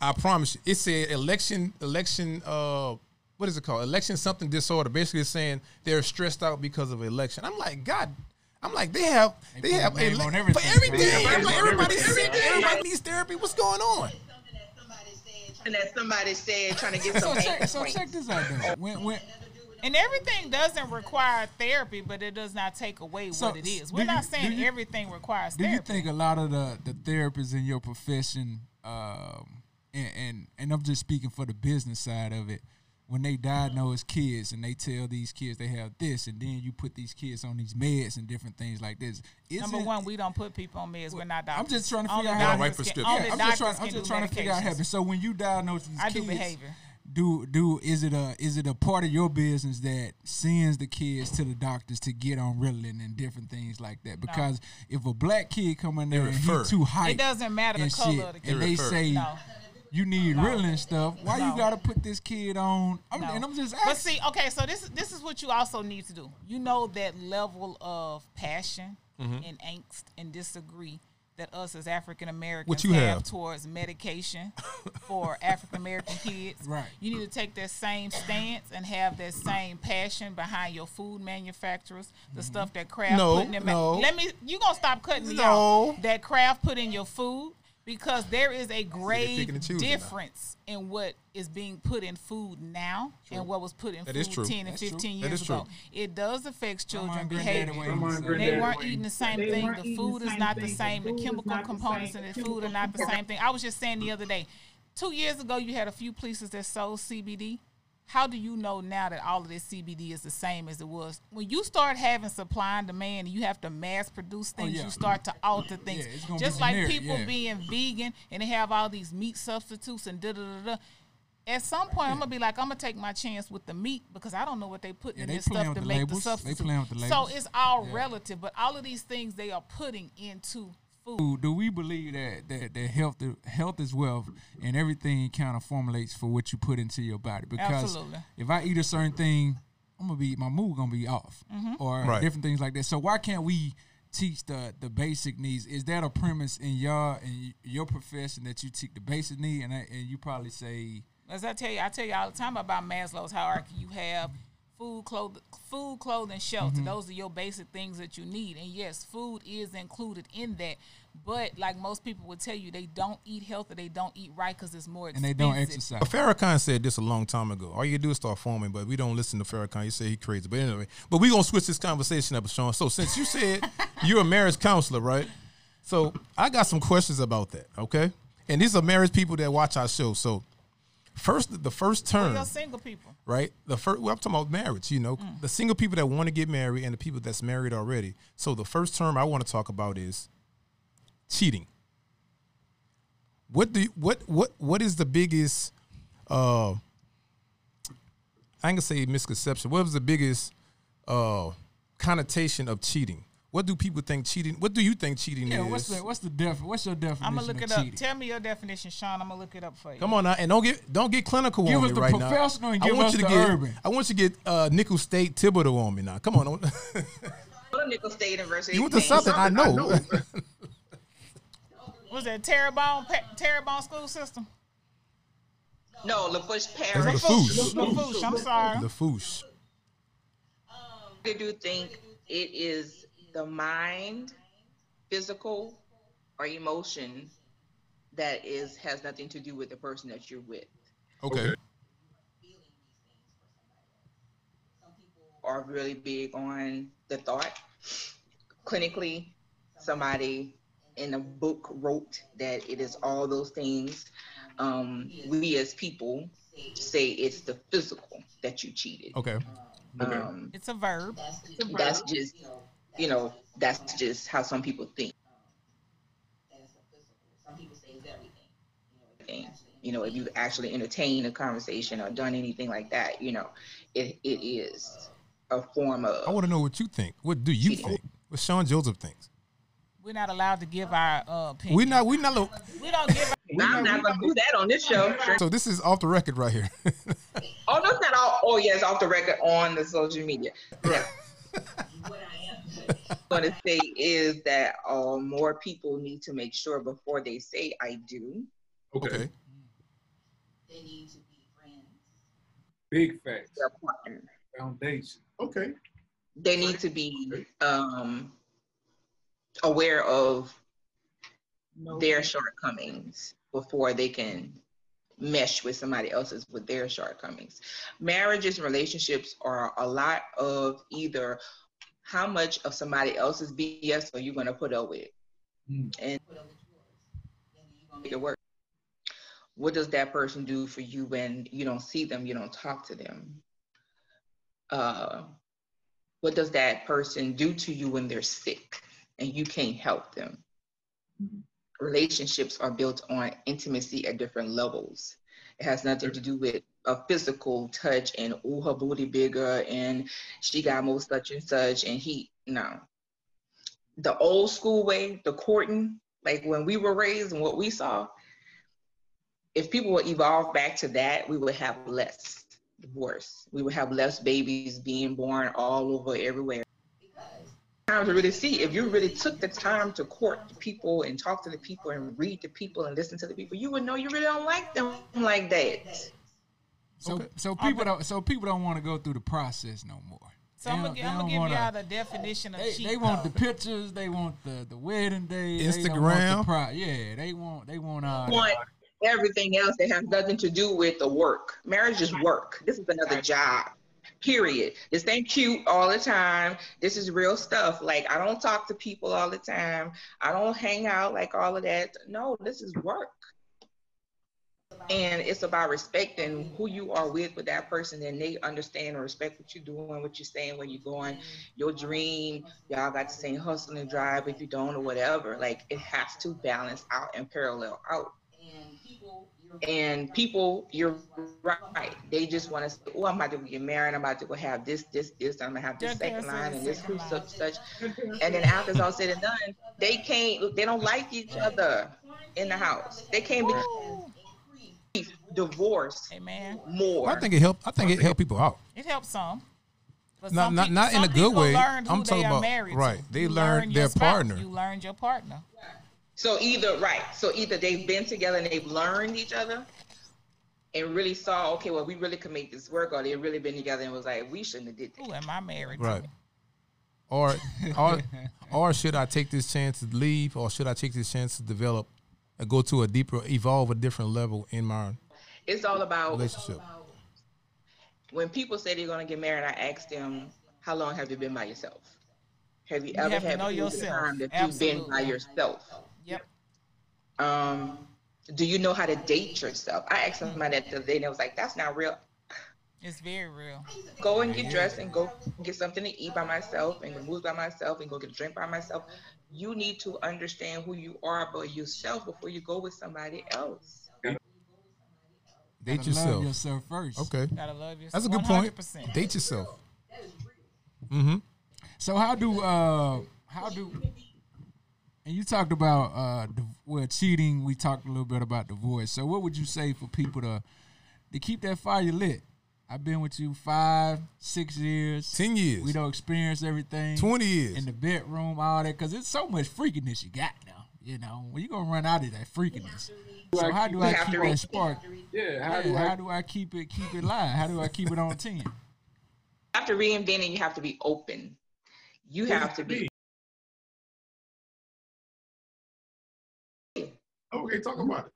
I promise you. It said election, election. Uh, what is it called? Election something disorder. Basically, saying they're stressed out because of election. I'm like, God. I'm like, they have, they, put have a name ele- on for everything. everything. Yeah, I'm like, on everybody's everything. sick. Everybody needs therapy. What's going on? Something that somebody said, And that somebody said trying to get (laughs) some So check, so check this out though. When when And everything doesn't require therapy, but it does not take away So, what it is. We're you- not do saying you- everything requires do you think a lot of the the therapists in your profession, um, and, and and I'm just speaking for the business side of it, when they diagnose kids and they tell these kids they have this, and then you put these kids on these meds and different things like this. Number isn't- one, we don't put people on meds. We're not I'm just trying to Only figure out how doctors Write can- prescriptions. only Yeah, I'm just trying. I'm just trying to figure out what medications. happens. So when you diagnose these I do behavior. do do is it a is it a part of your business that sends the kids to the doctors to get on Ritalin and different things like that? Because if a black kid come in there and refer. he too high, It doesn't matter the color shit, of the kid. and kid. they say No. You need Ritalin stuff, why you gotta put this kid on? I'm, No. And I'm just asking. But see, okay, so this this is what you also need to do. You know that level of passion Mm-hmm. and angst and disagree that us as African Americans have, have? towards medication (laughs) for African American kids. Right. You need to take that same stance and have that same passion behind your food manufacturers, the stuff that Kraft No, put in their ma- no. Let me you gonna stop cutting me No. off. That Kraft put in your food because there is a picking grave and choosing now. difference in what is being put in food now and what was put in That food 10 and That's true. 15 That years is true. ago. It does affect children behavior. wings. They weren't eating the same They thing. The food is not the same. The The food is chemical components in the food are not the same thing. I was just saying the other day, two years ago, you had a few places that sold CBD. How do you know now that all of this CBD is the same as it was? When you start having supply and demand and you have to mass produce oh, things, Oh, yeah. you start to alter things. Yeah, it's gonna be Just like generic, people yeah. being vegan and they have all these meat substitutes and da da da da. At some point, I'm gonna be like, I'm gonna take my chance with the meat because I don't know what they put in they this stuff to the make the labels. They substitute. the So it's all relative, but all of these things they are putting into food. do, do we believe that that, that health health is wealth and everything kind of formulates for what you put into your body? Because Absolutely. if I eat a certain thing, I'm gonna be my mood gonna be off, Mm-hmm. or Right. different things like that. So why can't we teach the the basic needs? Is that a premise in your in your profession that you teach the basic need, and I, and you probably say As I tell you, I tell you all the time about Maslow's hierarchy. You have food, clothing, food, clothing, shelter. Mm-hmm. Those are your basic things that you need. And yes, food is included in that. But like most people would tell you, they don't eat healthy. They don't eat right because it's more and expensive. they don't exercise. But Farrakhan said this a long time ago. All you do is start forming, but we don't listen to Farrakhan. You say he crazy. But anyway, but we're gonna switch this conversation up, Shawn. So since you said (laughs) you're a marriage counselor, right? So I got some questions about that, okay? And these are marriage people that watch our show. So first, the first term, your single people. right? The first, well, I'm talking about marriage. You know, Mm. the single people that want to get married and the people that's married already. So the first term I want to talk about is cheating. What do you, what what what is the biggest? Uh, I gonna say misconception. What was the biggest uh, connotation of cheating? What do people think cheating? What do you think cheating Yeah, is? what's the what's the def? What's your definition I'm gonna look of it up. Tell me your definition, Shawn. I'm gonna look it up for you. Come on now, and don't get don't get clinical Give on us me the right now. professional and I give want us you to the get urban. I want you to get uh, Nicholls State Thibodaux on me now. Come on, don't- (laughs) Go to State University. you went to Thanks. something I know. (laughs) Was that Terrebonne Terrebonne school system? No, Lafourche That's Parish. the foosh. Lafourche, I'm sorry. The foosh. I do think it is the mind, physical, or emotion that is has nothing to do with the person that you're with. Okay. Are really big on the thought. Clinically, somebody in a book wrote that it is all those things. Um, we as people say it's the physical that you cheated. Okay. Um, It's a verb. that's just you know that's just how some people think Thing. you know if you actually entertain a conversation or done anything like that you know it, it is a form of. I want to know what you think. What do you think? What Shawn Joseph thinks? We're not allowed to give our uh, opinion. We not We're not. lo- We don't give. (laughs) i'm not gonna do that on this show (laughs) So this is off the record right here. oh no it's not all oh yes off the record on the social media (laughs) yeah going to say is that uh, more people need to make sure before they say I do okay. They need to be friends. Big facts. their partner. Foundation. Okay. They need to be um, aware of their shortcomings before they can mesh with somebody else's with their shortcomings. Marriages and relationships are a lot of either how much of somebody else's BS are you going to put up with, Mm. and make it work. What does that person do for you when you don't see them, you don't talk to them? Uh, what does that person do to you when they're sick and you can't help them? Relationships are built on intimacy at different levels. It has nothing to do with a physical touch and oh her booty bigger and she got more such and such and he no. The old school way, the courting, like when we were raised and what we saw, if people would evolve back to that, we would have less divorce. We would have less babies being born all over everywhere. Time to really see if you really took the time to court the people and talk to the people and read the people and listen to the people, you would know you really don't like them like that. So Okay. so people don't so people don't want to go through the process no more. So They I'm gonna, I'm gonna give wanna- y'all the definition of They, cheat. they want the pictures. They want the, the wedding day. They Instagram. the pri- yeah, they want they want uh. want everything else that has nothing to do with the work. Marriage is work. This is another job. Period. This ain't cute all the time. This is real stuff. Like I don't talk to people all the time. I don't hang out like all of that. No, this is work. And it's about respecting who you are with with that person and they understand and respect what you're doing, what you're saying, where you're going, your dream. Y'all got the same hustle and drive if you don't or whatever. Like it has to balance out and parallel out. And people, you're right. They just want to say, "Oh, I'm about to get married. I'm about to go have this, this, this. I'm gonna have this second line and this line. such such." And then after it's all said and done, they can't. They don't like each other in the house. They can't be divorced Hey man, more. I think it helped. I think it helped people out. it helps some. But Not some not peop- not in a good way. learned who I'm they talking are about married right. to. They You learned their spouse. partner. You learned your partner. So either right. So either they've been together and they've learned each other and really saw, okay, well, we really could make this work, or they've really been together and was like, we shouldn't have did that. Who am I married Right. to? Or (laughs) or or should I take this chance to leave, or should I take this chance to develop and go to a deeper, evolve a different level in my It's all about relationship? when people say they're gonna get married. I ask them, how long have you been by yourself? Have you, You ever have had know periods yourself. time that you've been by yourself? Yep. Um, do you know how to date yourself? I asked somebody that the other day and it was like, that's not real. It's very real. Go and get dressed and go get something to eat by myself and move by myself and go get a drink by myself. You need to understand who you are by yourself before you go with somebody else. Date Gotta yourself. Love yourself first. Okay, Gotta love yourself. that's a good point. 100%. Date yourself. Mm-hmm. So how do uh how do and you talked about uh well cheating. We talked a little bit about divorce. So what would you say for people to to keep that fire lit? I've been with you five, six years. Ten years. We don't experience everything. Twenty years. in the bedroom, all that, because it's so much freakiness you got now. You know, when you gonna run out of that freakiness. So how do I keep that spark? Yeah, how Yeah, do I? how do I keep it keep it live? How do I keep it on ten? After have to reinvent and you have to be open. You have to be Okay, talk about it.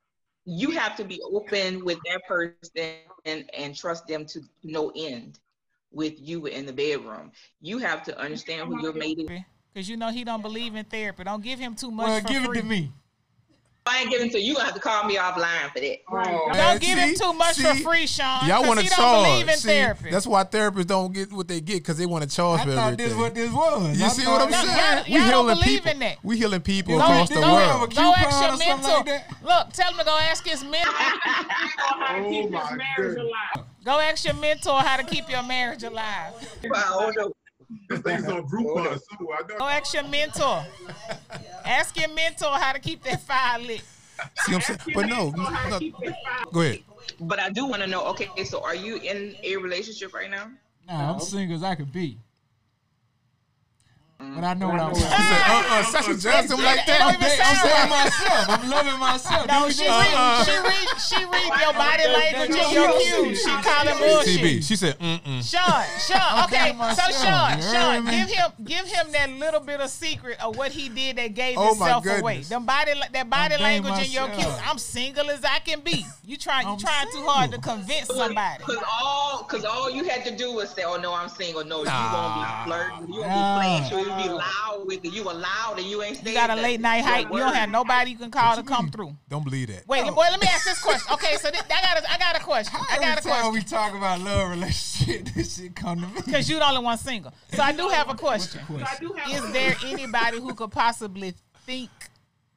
You have to be open with that person and, and trust them to no end with you in the bedroom. You have to understand who you're mated. Because you know he don't believe in therapy. Don't give him too much Well, for give free. it to me. If I ain't giving to you, you gonna have to call me offline for that. Oh, Don't Man, give him too much for free, Shawn. Y'all want to to don't believe in charge. See, therapy. that's why therapists don't get what they get because they want to charge I for thought everything. this what this was. you I see thought- what I'm saying? y'all- we y'all don't healing believe people. in that. We healing people Go- across go- the go- world. Go ask coupon your mentor. like that? Look, tell him to go ask his mentor. (laughs) oh my goodness. go ask your mentor how to keep your marriage alive. Wow, no. This thing's on (laughs) Groupon too. I Go know. ask your mentor. ask your mentor how to keep that fire lit. See what I'm saying? But no, no, go ahead. But I do want to know. Okay, so are you in a relationship right now? Nah, I'm single as I could be. But I know what I'm She said, uh-uh, Sasha Johnson like It don't that. even I'm sound saying right. myself. I'm loving myself. No, Dude, she just- read, she uh-uh. read, she read your body language and your cues. She calling TB. bullshit. She said, mm-mm. Shawn, Shawn, okay, so Shawn, Shawn, give him, give him that little bit of secret of what he did that gave Oh, my himself away. goodness. Them body, that body language and your cues. I'm single as I can be. You try, you trying too hard to convince somebody. Cause all, cause all you had to do was say, "Oh no, I'm single." No, you gonna be flirting, you Nah. gonna be playing, you be loud with it. You were loud and you ain't. You got a late night hype. You don't have nobody you can call to come through. Don't believe that. Wait, boy, let me ask this question. Okay, so this, I got, a, I got a question. I got a Every time question. we talk about love relationship, (laughs) this shit come to me. Because you're the only one single. So I do have a question. question? Is there anybody who could possibly think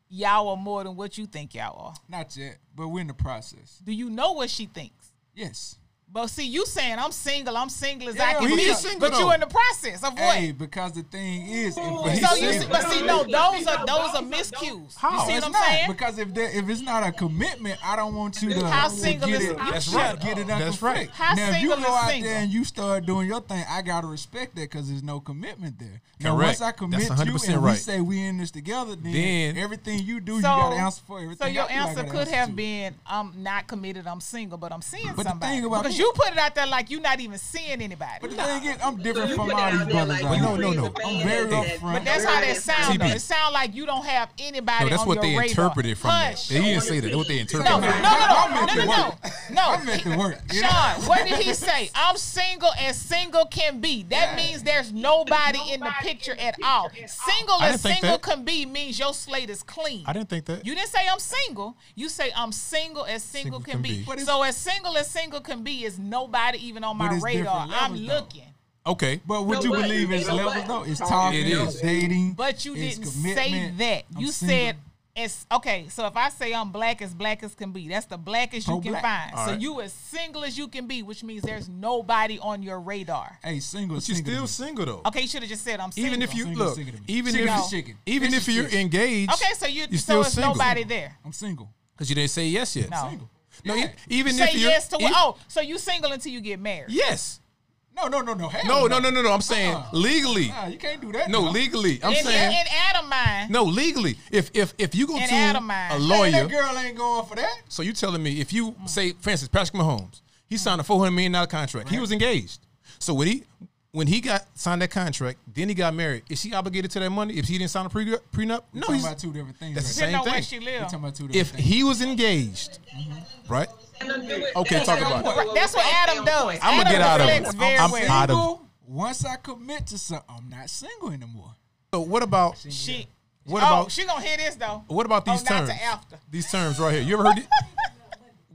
y'all are more than what you think y'all are? Not yet, but we're in the process. Do you know what she thinks? Yes. But see, you saying I'm single, I'm single as Yeah, I can well, be. he is single, but you though. in the process of what? Hey, because the thing is, if he's so you see, but see, no, those are those are miscues. How? You see it's what I'm not, saying? Because if there, if it's not a commitment, I don't want you to, How to single get is- it. That's right. Get it That's right. How now, if you single go is out single? there and you start doing your thing, I gotta respect that because there's no commitment there. Now, Correct. once I commit That's to you 100% and we say we in this together, then, Then- everything you do, you So- gotta answer for everything. So your I do, answer gotta could answer have to. been, I'm not committed, I'm single, but I'm seeing But the somebody. Thing about because me- you put it out there like you're not even seeing anybody. But the thing is, I'm different you from all these brothers like no, no, no. I'm very upfront. But that's how that sound. It sound like you don't have anybody. No, that's on what your they radar. interpreted from that. Hush. They didn't say that. That's what they interpreted. no, no, from no, that. no, I no, meant no, no, work. no. I meant the work. you know? Shawn, what did he say? I'm single as single can be. That means there's nobody in the picture at all. Single as single can be means your slate is clean. I didn't think that. You didn't say I'm single. You say I'm single as single, Single can, can be. be. But it's- So as single as single can be is nobody even on my radar. I'm levels, though. looking. Okay. But would No, you but- believe it's you levels what? though? It's talking, it's dating. But you it's didn't say that. I'm You single. said it's okay. So if I say I'm black as black as can be, that's the blackest you can Pro-black. find. All so right. you as single as you can be, which means there's nobody on your radar. Hey, single. But you single still me. single though. Okay, you should have just said I'm single. Even if you Single, look, single even Chicken if is chicken. even Fish if you're fish. engaged, okay, so you you're so still it's single. nobody there. I'm single. because you didn't say yes yet. No. Single. No, e- (laughs) even Say if you're yes to what? Oh, so you single until you get married? yes. No, no, no, no. Hell No, no, no, no, no. I'm saying Uh-uh. legally. Nah, you can't do that. No, now. legally. I'm in, saying in, in Adam mind, no, legally. If if if you go In to Adam mind. a Man, lawyer, that girl ain't going for that. so you telling me if you mm. say, for instance, Patrick Mahomes, he signed a four hundred million dollar contract. He was engaged. So when he when he got signed that contract, then he got married. Is she obligated to that money if he didn't sign a pre- prenup? We're No, talking he's about two different things. That's right the there. depending on same thing. she We're talking about two if things. he was engaged, mm-hmm. right? Okay, talk about it. That's what Adam does. I'ma get out of it. reflects Very I'm well. out of- single, once I commit to something, I'm not single anymore. So what about She. what oh, about she gonna hear this though. what about Oh, these not terms? to after. These terms right here. You ever heard it?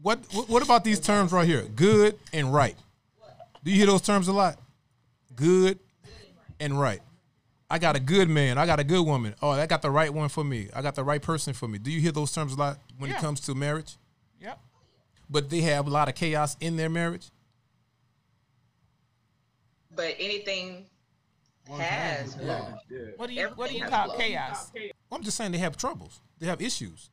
What, what what about these terms right here? Good and right. Do you hear those terms a lot? Good and right. I got a good man. I got a good woman. Oh, I got the right one for me. I got the right person for me. Do you hear those terms a lot when Yeah. it comes to marriage? Yep. But they have a lot of chaos in their marriage. But anything has flaws. What do you What do you call has chaos? I'm just saying they have troubles. They have issues.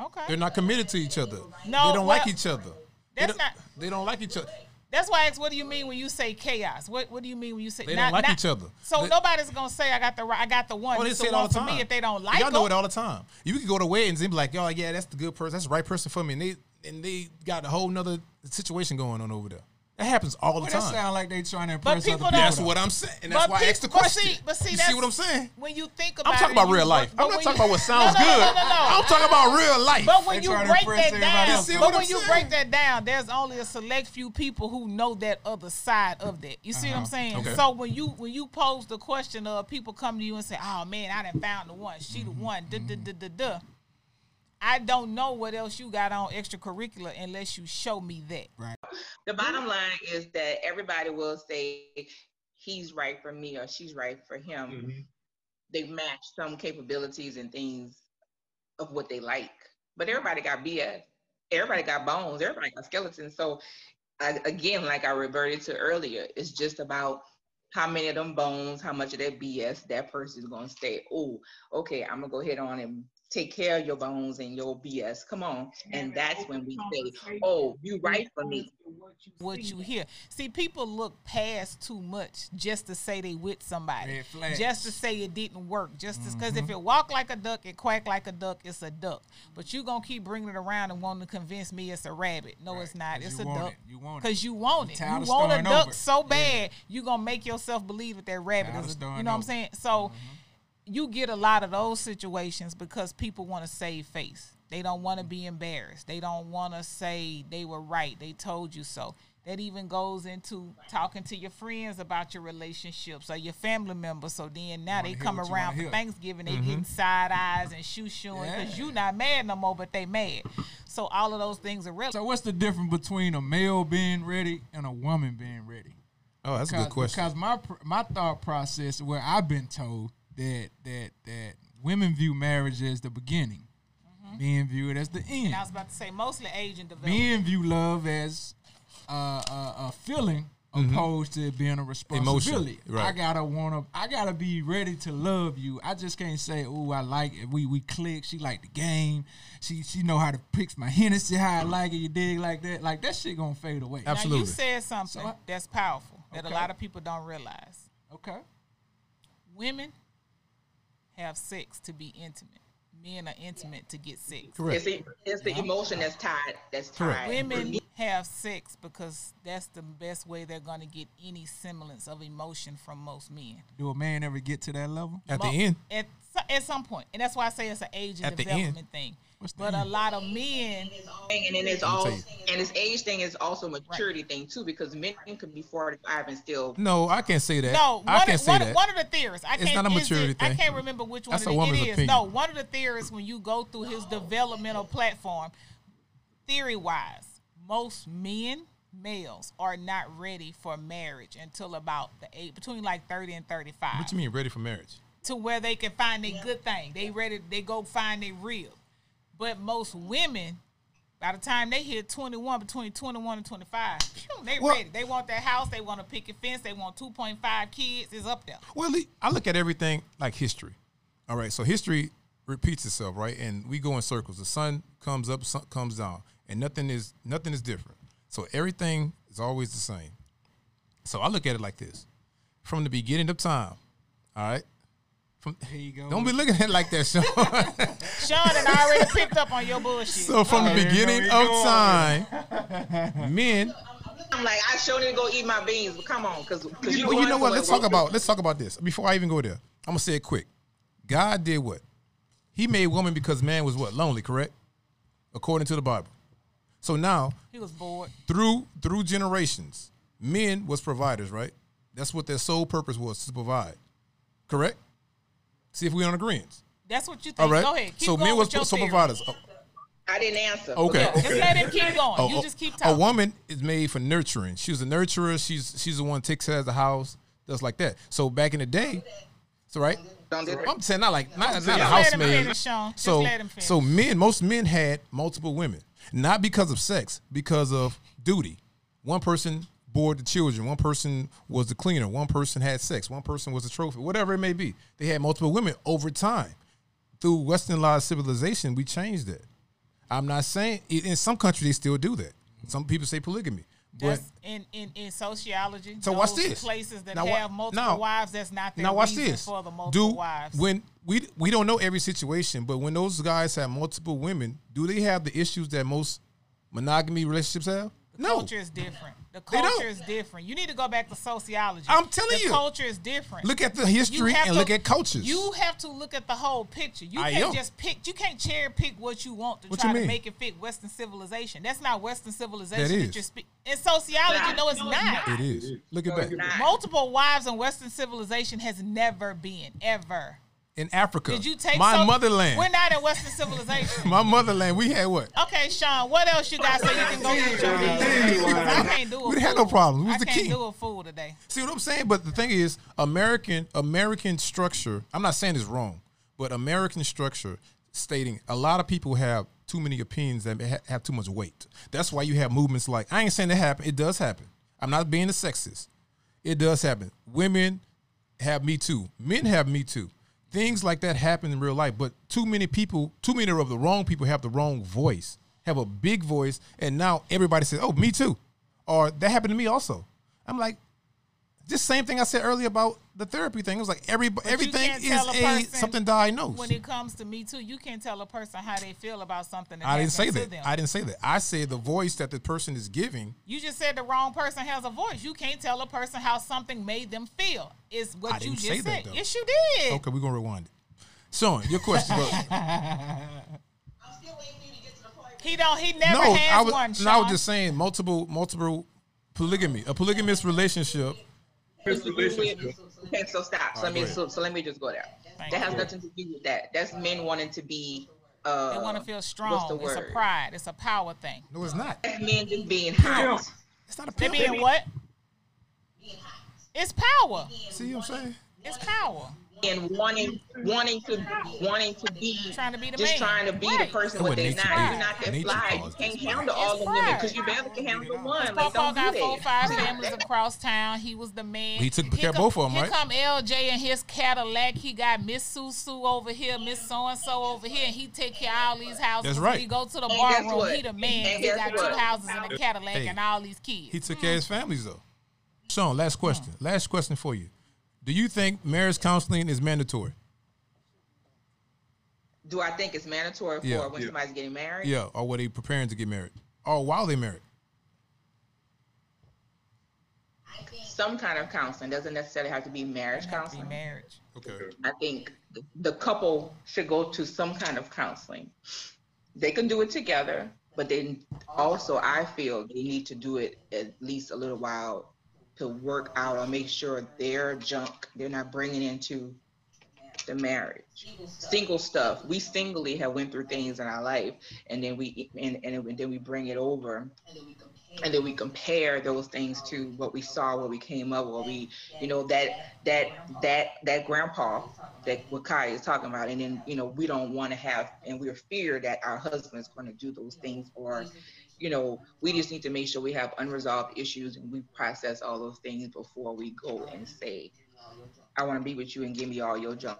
Okay. They're not committed to each other. No, they don't well, like each other. That's don't, not- They don't like each other. That's why I asked, what do you mean when you say chaos? What What do you mean when you say They don't like each other. So They- nobody's gonna say I got the right, I got the one. Oh, they say the it all the time. me if they don't like Y'all know it all the time. You can go to weddings and be like, "Yo, yeah, that's the good person. That's the right person for me." And they and they got a whole nother situation going on over there. That happens all the Well, that sound like they trying to But impress people other people. That's what I'm saying, and that's But why I peop- asked the but question. see- but see, you see what I'm saying? When you think about I'm talking about real life. I'm not talking you- about what sounds No, no, good. no, no, no. I'm talking about real life. But when you break that down, else. See but what when I'm you saying? break that down, there's only a select few people who know that other side of that. You see what I'm uh-huh. saying? Okay. So when you when you pose the question of people come to you and say, "Oh man, I didn't found the one. She the one." Duh, duh, duh, duh, duh. I don't know what else you got on extracurricular unless you show me that. Right. The bottom line is that everybody will say he's right for me or she's right for him. Mhm. They match some capabilities and things of what they like. But everybody got BS. Everybody got bones. Everybody got skeletons. So I, again, like I reverted to earlier, it's just about how many of them bones, how much of that BS that person's gonna stay. Oh, okay, I'm gonna go ahead on and take care of your bones and your BS. Come on. And that's when we say, Oh, you right for me. What you hear. See, people look past too much just to say they with somebody. Just to say it didn't work. Just because Mm-hmm. if it walk like a duck, it quack like a duck, it's a duck. But you gonna keep bringing it around and wanting to convince me it's a rabbit. No, Right, it's not. It's a duck. it. You want it. Because you want it. You want a duck over. so Yeah. bad, you gonna make yourself believe that that rabbit Tired is. A, you starting know what I'm saying? So you get a lot of those situations because people want to save face. They don't want to be embarrassed. They don't want to say they were right. They told you so. That even goes into talking to your friends about your relationships or your family members. So then now they come around for hear. Thanksgiving, they mm-hmm. getting side eyes and shoe shoeing because Yeah. you not mad no more, but they mad. So all of those things are real. So what's the difference between a male being ready and a woman being ready? Oh, that's a good question. Because my my thought process, where I've been told that that that women view marriage as the beginning, men view it as the end. Mm-hmm. And I was about to say mostly age and development. Men view love as uh, a, a feeling opposed to being a responsibility. Mm-hmm. right. I gotta wanna, I gotta be ready to love you. I just can't say, "Oh, I like it." We we click. She like the game. She she know how to pick my Hennessy how I like it. You dig like that? Like that shit gonna fade away. Now you said something So I- that's powerful that a lot of people don't realize. Okay. Women have sex to be intimate. Men are intimate to get sex. Correct. It's the, it's the emotion that's tied. That's Correct. tied. Women have sex because that's the best way they're going to get any semblance of emotion from most men. Do a man ever get to that level? At the end, At, so- at some. And that's why I say it's an age and development end. thing. What's But a lot of men, and then it's all and this age thing is also a maturity thing too because men can be 45 and still no, I can't say that. no, I one, can't of, say one, that. one of the theories. I It's can't, not a is it- maturity I can't remember which one That's it, a woman's it is. opinion. No, one of the theories when you go through his developmental platform, theory wise, most men, males, are not ready for marriage until about the age between like 30 and 35 What you mean ready for marriage? To where they can find a good thing. They ready, they go find a real. But most women, by the time they hit 21, between 21 and 25, they Well- ready. They want that house, they want a picket fence, they want 2.5 kids, it's up there. Well, I look at everything like history. All right, so history repeats itself, right? And we go in circles. The sun comes up, sun comes down, and nothing is nothing is different. So everything is always the same. So I look at it like this: from the beginning of time. All right. From Here you go. don't be looking at it like that, Shawn. (laughs) Shawn and I already picked up on your bullshit. so from the I didn't know beginning of going. time, (laughs) men. I'm like I sure need to go eat my beans but come on because because you Well, you know what? Let's talk about let's talk about this before I even go there. I'm gonna say it quick. God did what? He made woman because man was what lonely, correct? According to the Bible. So now he was bored. through through generations, men was providers, right? That's what their sole purpose was to provide, correct? See if we on agreement. That's what you think. All right. Go ahead. Keep so going men was with your so providers. Oh, I didn't answer Okay. Yeah, just let him keep going. Oh, you oh, just keep talking. A woman is made for nurturing. She's a nurturer. She's she's the one that takes care of the house, does like that. So back in the day, so right. Don't do that. I'm saying not like not, not a Just let him housemaid. finish, Shawn. Just So let him finish. so men, most men had multiple women, not because of sex, because of duty. One person bore the children. One person was the cleaner. One person had sex. One person was a trophy. Whatever it may be, they had multiple women over time. Through Westernized civilization, we changed that. I'm not saying in some countries they still do that. Some people say polygamy, but That's in, in, in sociology. So watch this. Places that Now have multiple now- wives, that's not their now watch reason this. for the multiple do wives. when we we don't know every situation, but when those guys have multiple women, do they have the issues that most monogamy relationships have? the no. culture is different. The culture is different. You need to go back to sociology. I'm telling the you. culture is different. Look at the You history have and to- look at cultures. You have to look at the whole picture. You I can't am. just pick. You can't cherry pick what you want to What try to mean? make it fit Western civilization. That's not Western civilization. That That is. you're spe- in sociology, no, it's not. it is. Look at that. Multiple wives in Western civilization has never been ever. In Africa, Did you take my so- motherland? We're not in Western civilization. (laughs) my motherland, we had what? Okay, Shawn, what else you got so you can go get your beans? I can't do a We had no problem. We was I the can't king. do a fool today. See what I'm saying? But the thing is, American American structure. I'm not saying it's wrong, but American structure stating a lot of people have too many opinions that have too much weight. That's why you have movements like I ain't saying it happen. It does happen. I'm not being a sexist. It does happen. Women have me too. Men have me too. Things like that happen in real life, but too many people, too many of the wrong people have the wrong voice, have a big voice, and now everybody says, "Oh, me too," or that happened to me also. I'm like, just same thing I said earlier about the therapy thing. It was like every everything is a a something diagnosed. When it comes to me too, you can't tell a person how they feel about something. That I didn't say to that. them. I didn't say that. I said the voice that the person is giving. You just said the wrong person has a voice. You can't tell a person how something made them feel. Is what I you just say said. that, yes, you did. Okay, we're gonna rewind it. Shawn, your question. (laughs) He don't. He never no, has I was, one. no, I was just saying multiple, multiple polygamy, a polygamous relationship. His relationship. Okay, so stop. So All let me so, so let me just go there. Thank That has you. nothing to do with that. That's men wanting to be. Uh, They want to feel What's strong. the It's a pride. It's a power thing. No, it's not. That's men just being hot It's not a They pimp. being what? It's power. See what I'm saying? It's power. And wanting wanting to wanting to be Trying to be the just man. trying to be Right. the person That's what what they're not. You're not that fly. You can't handle all the It's women because you barely can handle one. Like Papa don't got do four, that. five (laughs) families across town. He was the man. He took care of both of them, right? Here come LJ and his Cadillac. He got Miss Susu over here, Miss So and So over here, and he take care of all these houses. That's right. He go to the And bar room. what? He the man. And He got what? two houses and a Cadillac Hey. and all these kids. He took care of his families though. Shawn, last question. Last question for you. Do you think marriage counseling is mandatory? Do I think it's mandatory for Yeah. when Yeah. somebody's getting married? Yeah, or were they preparing to get married? Or while they're married? Some kind of counseling doesn't necessarily have to be marriage Have to be counseling. marriage. Okay. I think the- the couple should go to some kind of counseling. They can do it together, but then also I feel they need to do it at least a little while to work out or make sure their junk they're not bringing into the marriage. Single stuff. We singly have went through things in our life, and then we and, and then we bring it over, and then we compare those things to what we saw, what we came up, what we, you know, that that that that grandpa that what Kai is talking about, and then you know we don't want to have, and we're fear that our husband's going to do those things, or you know we just need to make sure we have unresolved issues and we process all those things before we go and say, I want to be with you and give me all your junk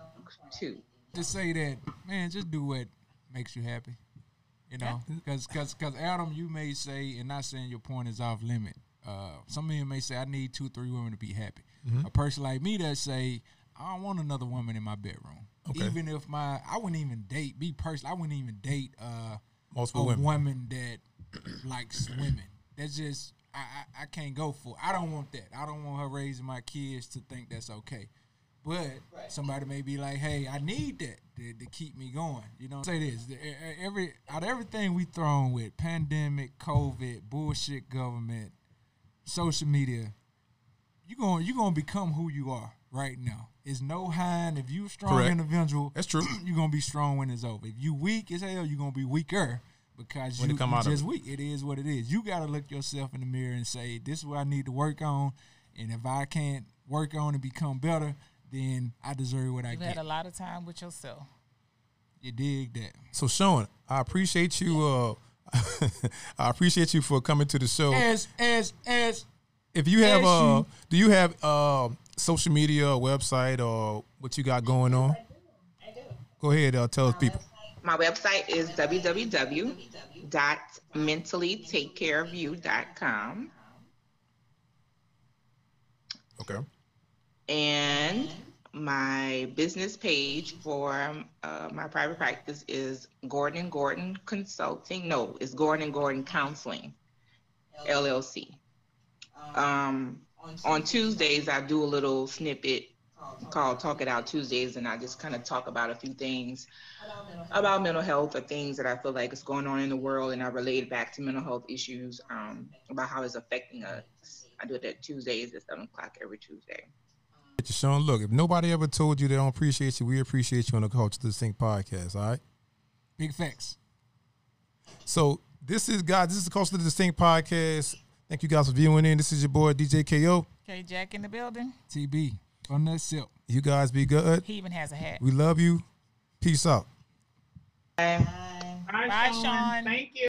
too. Just say that, man. Just do what makes you happy. You know, because because because Adam, you may say, and not saying your point is off limit. Uh, some men may say, I need two, three women to be happy. A person like me that say, I don't want another woman in my bedroom. Okay. Even if my, I wouldn't even date. Be personal, I wouldn't even date uh, Multiple a women. woman that (clears throat) likes women. That's just I, I I can't go for. I don't want that. I don't want her raising my kids to think that's okay. But somebody may be like, "Hey, I need that to, to keep me going." You know, say this: the- every out of everything we thrown with pandemic, COVID, bullshit, government, social media, you going you gonna become who you are right now. It's no hiding. If you a strong Correct. individual, That's true. (clears throat) you're gonna be strong when it's over. If you weak as hell, you're gonna be weaker because When it you, come out of just it. weak. It is what it is. You gotta look yourself in the mirror and say, "This is what I need to work on." And if I can't work on and become better, then I deserve what I You've had a lot of time with yourself. You dig that? So Shawn, I appreciate you. Uh, (laughs) I appreciate you for coming to the show. As as as If you have, As uh, you- do you have uh, social media, or website, or what you got going on? I do. Go ahead, uh, tell us people. My website is www.mentallytakecareofyou.com. Okay. And my business page for uh, my private practice is Gordon Gordon Consulting. No, it's Gordon Gordon Counseling, LLC. Um, on Tuesdays, I do a little snippet called Talk It Out Tuesdays, and I just kind of talk about a few things about mental health or things that I feel like is going on in the world, and I relate it back to mental health issues um, about how it's affecting us. I do it at Tuesdays at 7 o'clock every Tuesday. Shawn, look, if nobody ever told you they don't appreciate you, we appreciate you on the Culture Distinct podcast. All right. big facts. So this is guys. This is the Culture Distinct podcast. Thank you guys for viewing in. This is your boy DJ KO. Okay, Jack in the building. TB on that silk. You guys be good. He even has a hat. We love you. Peace out. Bye. Bye, Shawn. Thank you.